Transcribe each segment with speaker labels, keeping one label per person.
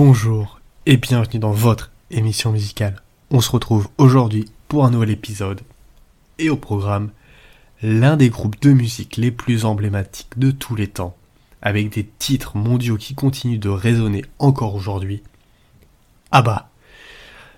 Speaker 1: Bonjour et bienvenue dans votre émission musicale. On se retrouve aujourd'hui pour un nouvel épisode et au programme l'un des groupes de musique les plus emblématiques de tous les temps, avec des titres mondiaux qui continuent de résonner encore aujourd'hui. Ah bah,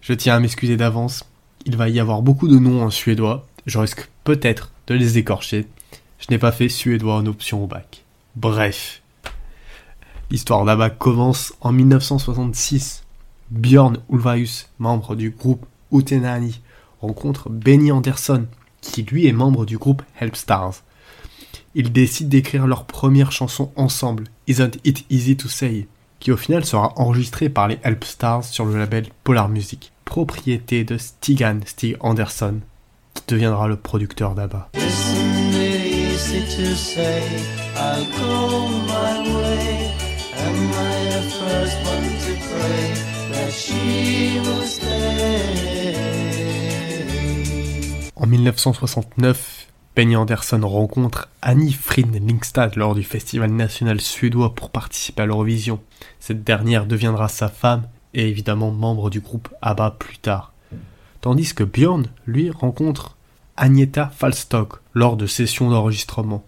Speaker 1: je tiens à m'excuser d'avance, il va y avoir beaucoup de noms en suédois, je risque peut-être de les écorcher, je n'ai pas fait suédois en option au bac. Bref, L'histoire d'ABBA commence en 1966. Björn Ulvaeus, membre du groupe Utenani, rencontre Benny Anderson, qui lui est membre du groupe Help Stars. Ils décident d'écrire leur première chanson ensemble, Isn't It Easy to Say, qui au final sera enregistrée par les Help Stars sur le label Polar Music, propriété de Stigan Stig Anderson, qui deviendra le producteur d'ABBA. En 1969, Benny Anderson rencontre Annie Frid Linkstad lors du Festival national suédois pour participer à l'Eurovision. Cette dernière deviendra sa femme et évidemment membre du groupe ABBA plus tard. Tandis que Björn, lui, rencontre Agneta Falstock lors de sessions d'enregistrement.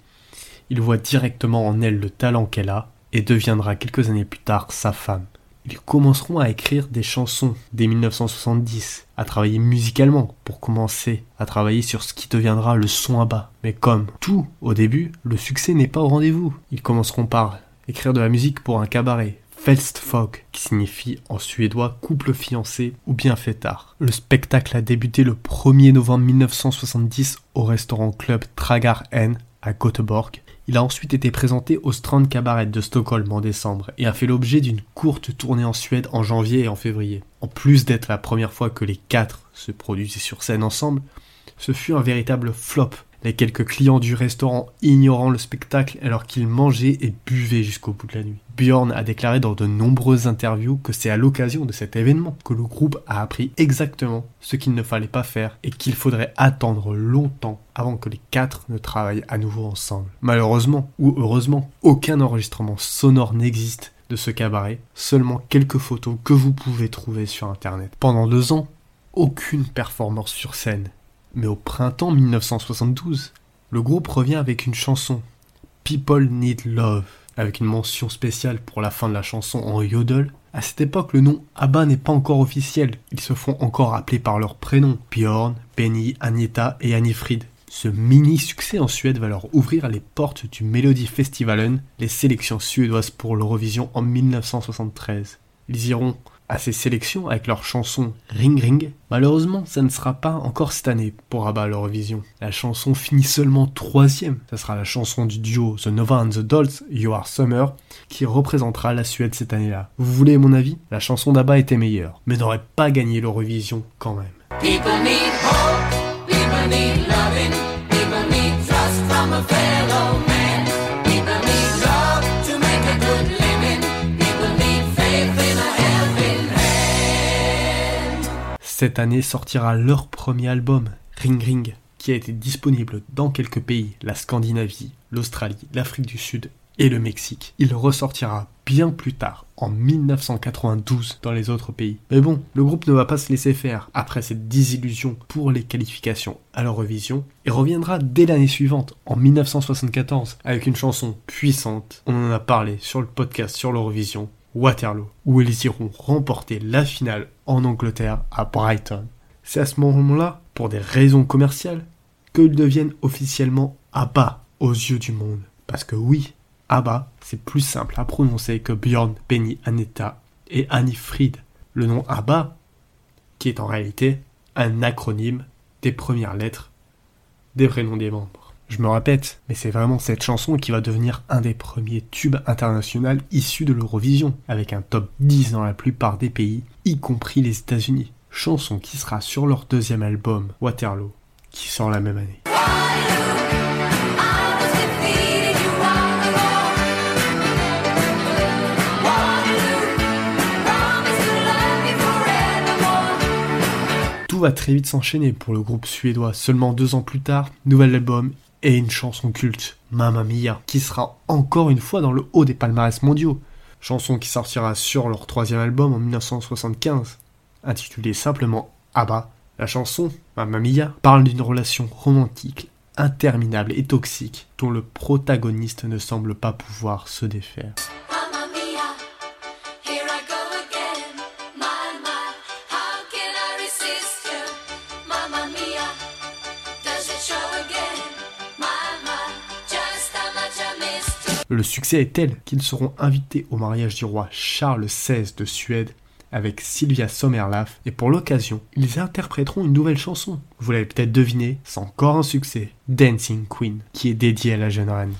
Speaker 1: Il voit directement en elle le talent qu'elle a et deviendra quelques années plus tard sa femme. Ils commenceront à écrire des chansons dès 1970, à travailler musicalement pour commencer à travailler sur ce qui deviendra le son à bas. Mais comme tout au début, le succès n'est pas au rendez-vous. Ils commenceront par écrire de la musique pour un cabaret, Felstfolk, qui signifie en suédois couple fiancé ou bien fêtard. Le spectacle a débuté le 1er novembre 1970 au restaurant club Tragar N à Göteborg il a ensuite été présenté au Strand Cabaret de Stockholm en décembre et a fait l'objet d'une courte tournée en Suède en janvier et en février. En plus d'être la première fois que les quatre se produisaient sur scène ensemble, ce fut un véritable flop les quelques clients du restaurant ignorant le spectacle alors qu'ils mangeaient et buvaient jusqu'au bout de la nuit. Bjorn a déclaré dans de nombreuses interviews que c'est à l'occasion de cet événement que le groupe a appris exactement ce qu'il ne fallait pas faire et qu'il faudrait attendre longtemps avant que les quatre ne travaillent à nouveau ensemble. Malheureusement, ou heureusement, aucun enregistrement sonore n'existe de ce cabaret, seulement quelques photos que vous pouvez trouver sur internet. Pendant deux ans, aucune performance sur scène, mais au printemps 1972, le groupe revient avec une chanson, People Need Love, avec une mention spéciale pour la fin de la chanson en yodel. À cette époque, le nom ABBA n'est pas encore officiel. Ils se font encore appeler par leurs prénoms, Björn, Benny, Agneta et Annifrid. Ce mini succès en Suède va leur ouvrir les portes du Melody Festivalen, les sélections suédoises pour l'Eurovision en 1973. Ils iront à ces sélections avec leur chanson Ring Ring. Malheureusement, ça ne sera pas encore cette année pour ABBA l'Eurovision. La chanson finit seulement troisième. Ça sera la chanson du duo The Nova and the Dolls, You Are Summer, qui représentera la Suède cette année-là. Vous voulez mon avis? La chanson d'ABBA était meilleure, mais n'aurait pas gagné l'Eurovision quand même. Cette année sortira leur premier album, Ring Ring, qui a été disponible dans quelques pays, la Scandinavie, l'Australie, l'Afrique du Sud et le Mexique. Il ressortira bien plus tard, en 1992, dans les autres pays. Mais bon, le groupe ne va pas se laisser faire après cette désillusion pour les qualifications à l'Eurovision et reviendra dès l'année suivante, en 1974, avec une chanson puissante. On en a parlé sur le podcast sur l'Eurovision, Waterloo, où ils iront remporter la finale en Angleterre à Brighton. C'est à ce moment-là, pour des raisons commerciales, qu'ils deviennent officiellement ABBA aux yeux du monde. Parce que oui, ABBA, c'est plus simple à prononcer que Björn, Benny, Aneta et Annie Fried. Le nom ABBA, qui est en réalité un acronyme des premières lettres des vrais noms des membres. Je me répète, mais c'est vraiment cette chanson qui va devenir un des premiers tubes internationaux issus de l'Eurovision, avec un top 10 dans la plupart des pays, y compris les États-Unis. Chanson qui sera sur leur deuxième album, Waterloo, qui sort la même année. Tout va très vite s'enchaîner pour le groupe suédois. Seulement deux ans plus tard, nouvel album et une chanson culte, Mamma Mia, qui sera encore une fois dans le haut des palmarès mondiaux. chanson qui sortira sur leur troisième album en 1975, intitulé simplement Abba. La chanson, Mamma Mia, parle d'une relation romantique interminable et toxique dont le protagoniste ne semble pas pouvoir se défaire. Le succès est tel qu'ils seront invités au mariage du roi Charles XVI de Suède avec Sylvia Sommerlath et pour l'occasion, ils interpréteront une nouvelle chanson. Vous l'avez peut-être deviné, c'est encore un succès, Dancing Queen, qui est dédié à la jeune reine.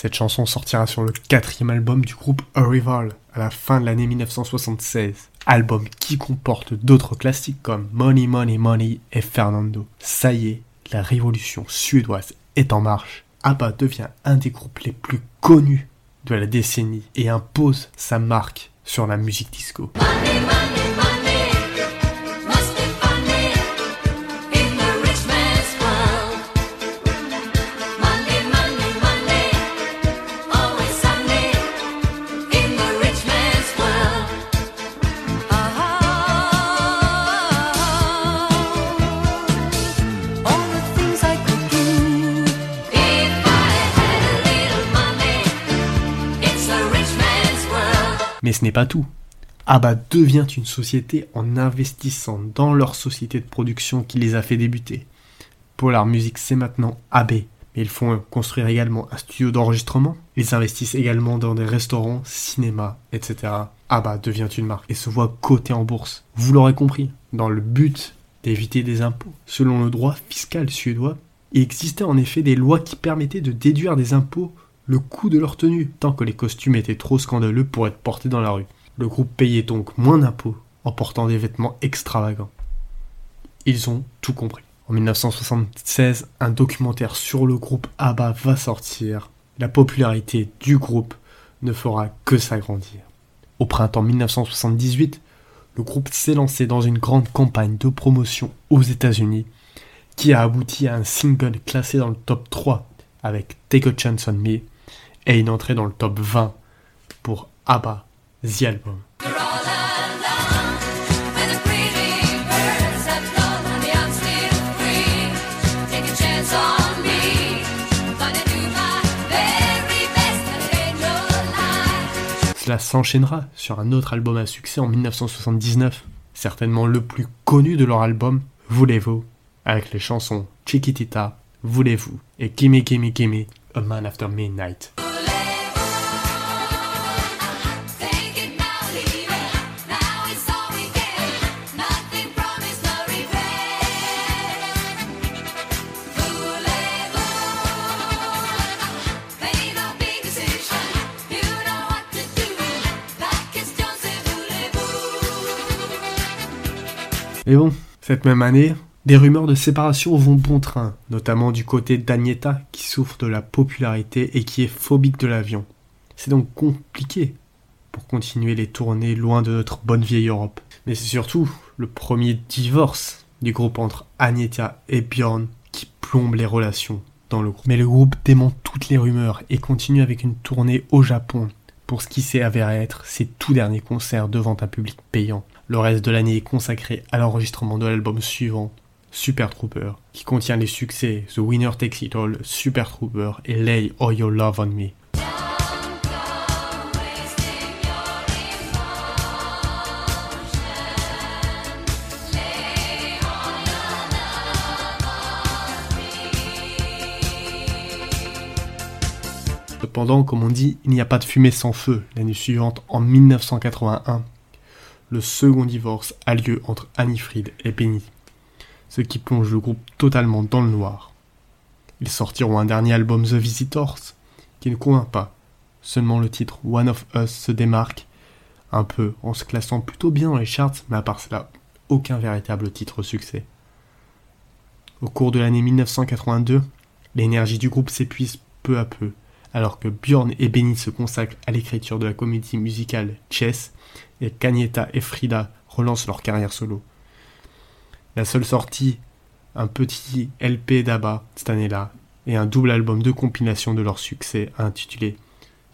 Speaker 1: Cette chanson sortira sur le quatrième album du groupe Arrival à la fin de l'année 1976, album qui comporte d'autres classiques comme Money Money Money et Fernando. Ça y est, la révolution suédoise est en marche. ABBA devient un des groupes les plus connus de la décennie et impose sa marque sur la musique disco. Mais ce n'est pas tout. ABBA devient une société en investissant dans leur société de production qui les a fait débuter. Polar Music, c'est maintenant AB. Mais ils font construire également un studio d'enregistrement. Ils investissent également dans des restaurants, cinémas, etc. ABBA devient une marque et se voit cotée en bourse. Vous l'aurez compris, dans le but d'éviter des impôts. Selon le droit fiscal suédois, il existait en effet des lois qui permettaient de déduire des impôts le coût de leur tenue, tant que les costumes étaient trop scandaleux pour être portés dans la rue. Le groupe payait donc moins d'impôts en portant des vêtements extravagants. Ils ont tout compris. En 1976, un documentaire sur le groupe ABBA va sortir. La popularité du groupe ne fera que s'agrandir. Au printemps 1978, le groupe s'est lancé dans une grande campagne de promotion aux États-Unis qui a abouti à un single classé dans le top 3 avec Take a Chance on Me et une entrée dans le top 20 pour ABBA, The Album. Cela s'enchaînera sur un autre album à succès en 1979, certainement le plus connu de leur album, Voulez-vous, avec les chansons Chiquitita, Voulez-vous et Gimme Gimme Gimme, A Man After Midnight. Mais bon, cette même année, des rumeurs de séparation vont bon train, notamment du côté d'Agneta qui souffre de la popularité et qui est phobique de l'avion. C'est donc compliqué pour continuer les tournées loin de notre bonne vieille Europe. Mais c'est surtout le premier divorce du groupe entre Agneta et Bjorn qui plombe les relations dans le groupe. Mais le groupe dément toutes les rumeurs et continue avec une tournée au Japon pour ce qui s'est avéré être ses tout derniers concerts devant un public payant. Le reste de l'année est consacré à l'enregistrement de l'album suivant, Super Trooper, qui contient les succès The Winner Takes It All, Super Trooper et Lay All Your Love on Me. Cependant, comme on dit, il n'y a pas de fumée sans feu. L'année suivante, en 1981, le second divorce a lieu entre Annie-Fried et Penny, ce qui plonge le groupe totalement dans le noir. Ils sortiront un dernier album The Visitors, qui ne convainc pas. Seulement le titre One of Us se démarque un peu en se classant plutôt bien dans les charts, mais à part cela, aucun véritable titre succès. Au cours de l'année 1982, l'énergie du groupe s'épuise peu à peu, alors que Bjorn et Benny se consacrent à l'écriture de la comédie musicale Chess, et Kanyeta et Frida relancent leur carrière solo. La seule sortie, un petit LP d'ABBA cette année-là, et un double album de compilation de leur succès intitulé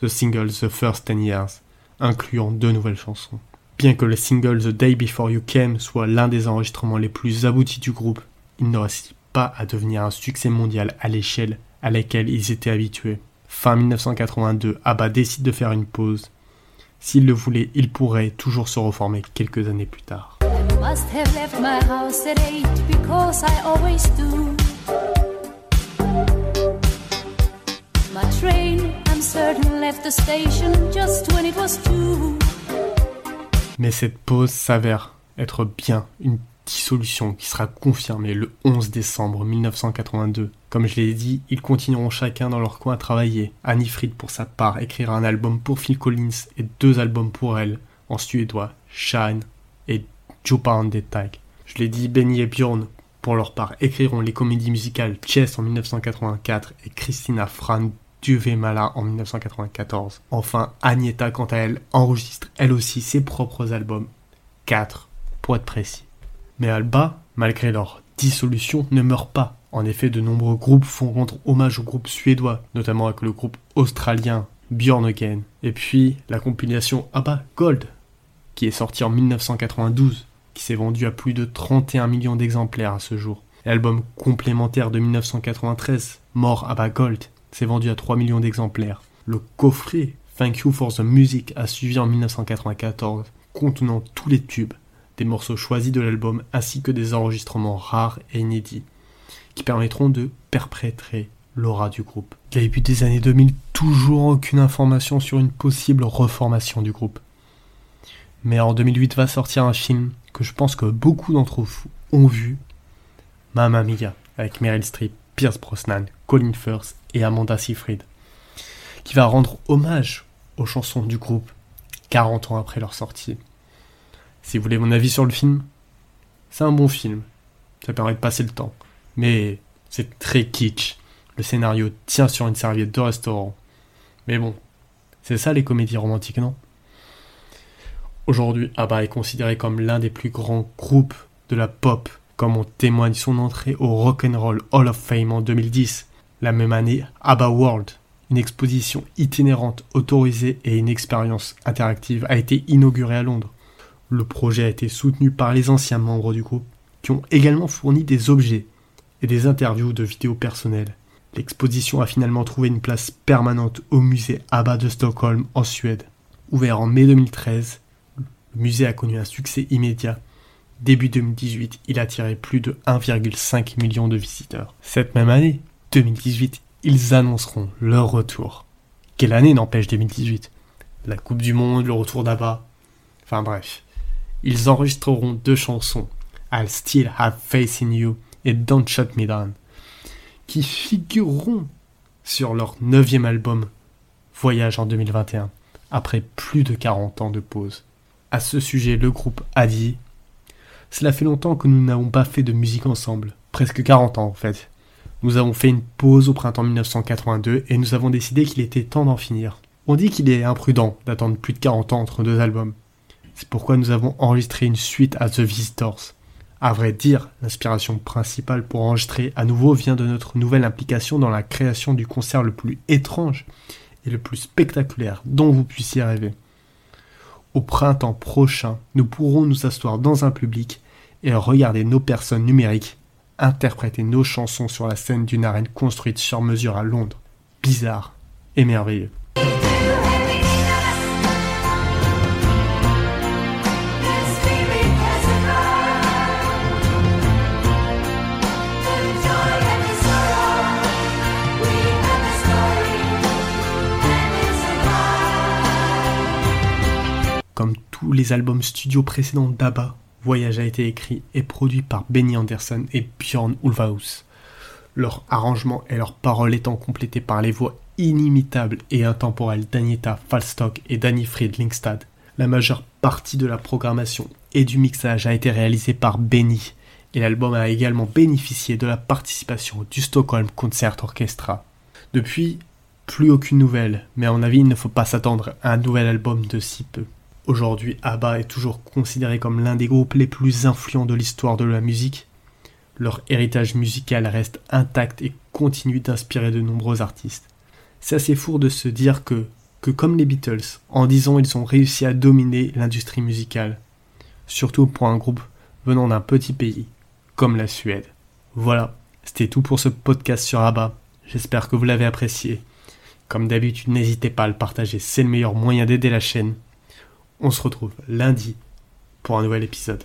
Speaker 1: The Single The First Ten Years, incluant deux nouvelles chansons. Bien que le single The Day Before You Came soit l'un des enregistrements les plus aboutis du groupe, il ne réussit pas à devenir un succès mondial à l'échelle à laquelle ils étaient habitués. Fin 1982, ABBA décide de faire une pause. S'il le voulait, il pourrait toujours se reformer quelques années plus tard. Mais cette pause s'avère être bien une dissolution qui sera confirmée le 11 décembre 1982. Comme je l'ai dit, ils continueront chacun dans leur coin à travailler. Annie Fried pour sa part écrira un album pour Phil Collins et deux albums pour elle, en suédois, Shine et Jupa Tag. Je l'ai dit, Benny et Bjorn pour leur part écriront les comédies musicales Chess en 1984 et Christina Fran Mala en 1994. Enfin, Agneta, quant à elle, enregistre elle aussi ses propres albums. 4, pour être précis. Mais Alba, malgré leur dissolution, ne meurt pas. En effet, de nombreux groupes font rendre hommage au groupe suédois, notamment avec le groupe australien Björn Again. Et puis, la compilation ABBA Gold, qui est sortie en 1992, qui s'est vendue à plus de 31 millions d'exemplaires à ce jour. L'album complémentaire de 1993, Mort ABBA Gold, s'est vendu à 3 millions d'exemplaires. Le coffret Thank You for the Music a suivi en 1994, contenant tous les tubes, des morceaux choisis de l'album ainsi que des enregistrements rares et inédits, qui permettront de perpétrer l'aura du groupe. Début des années 2000, toujours aucune information sur une possible reformation du groupe. Mais en 2008 va sortir un film que je pense que beaucoup d'entre vous ont vu, Mamma Mia, avec Meryl Streep, Pierce Brosnan, Colin Firth et Amanda Seyfried, qui va rendre hommage aux chansons du groupe 40 ans après leur sortie. Si vous voulez mon avis sur le film, c'est un bon film. Ça permet de passer le temps. Mais c'est très kitsch. Le scénario tient sur une serviette de restaurant. Mais bon, c'est ça les comédies romantiques, non? Aujourd'hui, ABBA est considéré comme l'un des plus grands groupes de la pop, comme en témoigne son entrée au Rock'n'Roll Hall of Fame en 2010, la même année, ABBA World, une exposition itinérante autorisée et une expérience interactive, a été inaugurée à Londres. Le projet a été soutenu par les anciens membres du groupe, qui ont également fourni des objets et des interviews de vidéos personnelles. L'exposition a finalement trouvé une place permanente au musée ABBA de Stockholm en Suède. Ouvert en mai 2013, le musée a connu un succès immédiat. Début 2018, il a attiré plus de 1,5 million de visiteurs. Cette même année, 2018, ils annonceront leur retour. Quelle année n'empêche 2018 La Coupe du Monde, le retour d'Abba? Enfin bref. Ils enregistreront deux chansons, I'll Still Have Faith in You et Don't Shut Me Down, qui figureront sur leur neuvième album, Voyage en 2021, après plus de 40 ans de pause. À ce sujet, le groupe a dit Cela fait longtemps que nous n'avons pas fait de musique ensemble, presque 40 ans en fait. Nous avons fait une pause au printemps 1982 et nous avons décidé qu'il était temps d'en finir. On dit qu'il est imprudent d'attendre plus de 40 ans entre deux albums. C'est pourquoi nous avons enregistré une suite à The Visitors. À vrai dire, l'inspiration principale pour enregistrer à nouveau vient de notre nouvelle implication dans la création du concert le plus étrange et le plus spectaculaire dont vous puissiez rêver. Au printemps prochain, nous pourrons nous asseoir dans un public et regarder nos personnes numériques interpréter nos chansons sur la scène d'une arène construite sur mesure à Londres. Bizarre et merveilleux. Les albums studio précédents d'ABBA, Voyage a été écrit et produit par Benny Anderson et Björn Ulvaeus. Leur arrangement et leurs paroles étant complétés par les voix inimitables et intemporelles d'Agneta Falstock et Danny Fried La majeure partie de la programmation et du mixage a été réalisée par Benny et l'album a également bénéficié de la participation du Stockholm Concert Orchestra. Depuis, plus aucune nouvelle, mais à mon avis, il ne faut pas s'attendre à un nouvel album de si peu. Aujourd'hui, ABBA est toujours considéré comme l'un des groupes les plus influents de l'histoire de la musique. Leur héritage musical reste intact et continue d'inspirer de nombreux artistes. C'est assez fou de se dire que, que comme les Beatles, en 10 ans ils ont réussi à dominer l'industrie musicale. Surtout pour un groupe venant d'un petit pays, comme la Suède. Voilà, c'était tout pour ce podcast sur ABBA. J'espère que vous l'avez apprécié. Comme d'habitude, n'hésitez pas à le partager, c'est le meilleur moyen d'aider la chaîne. On se retrouve lundi pour un nouvel épisode.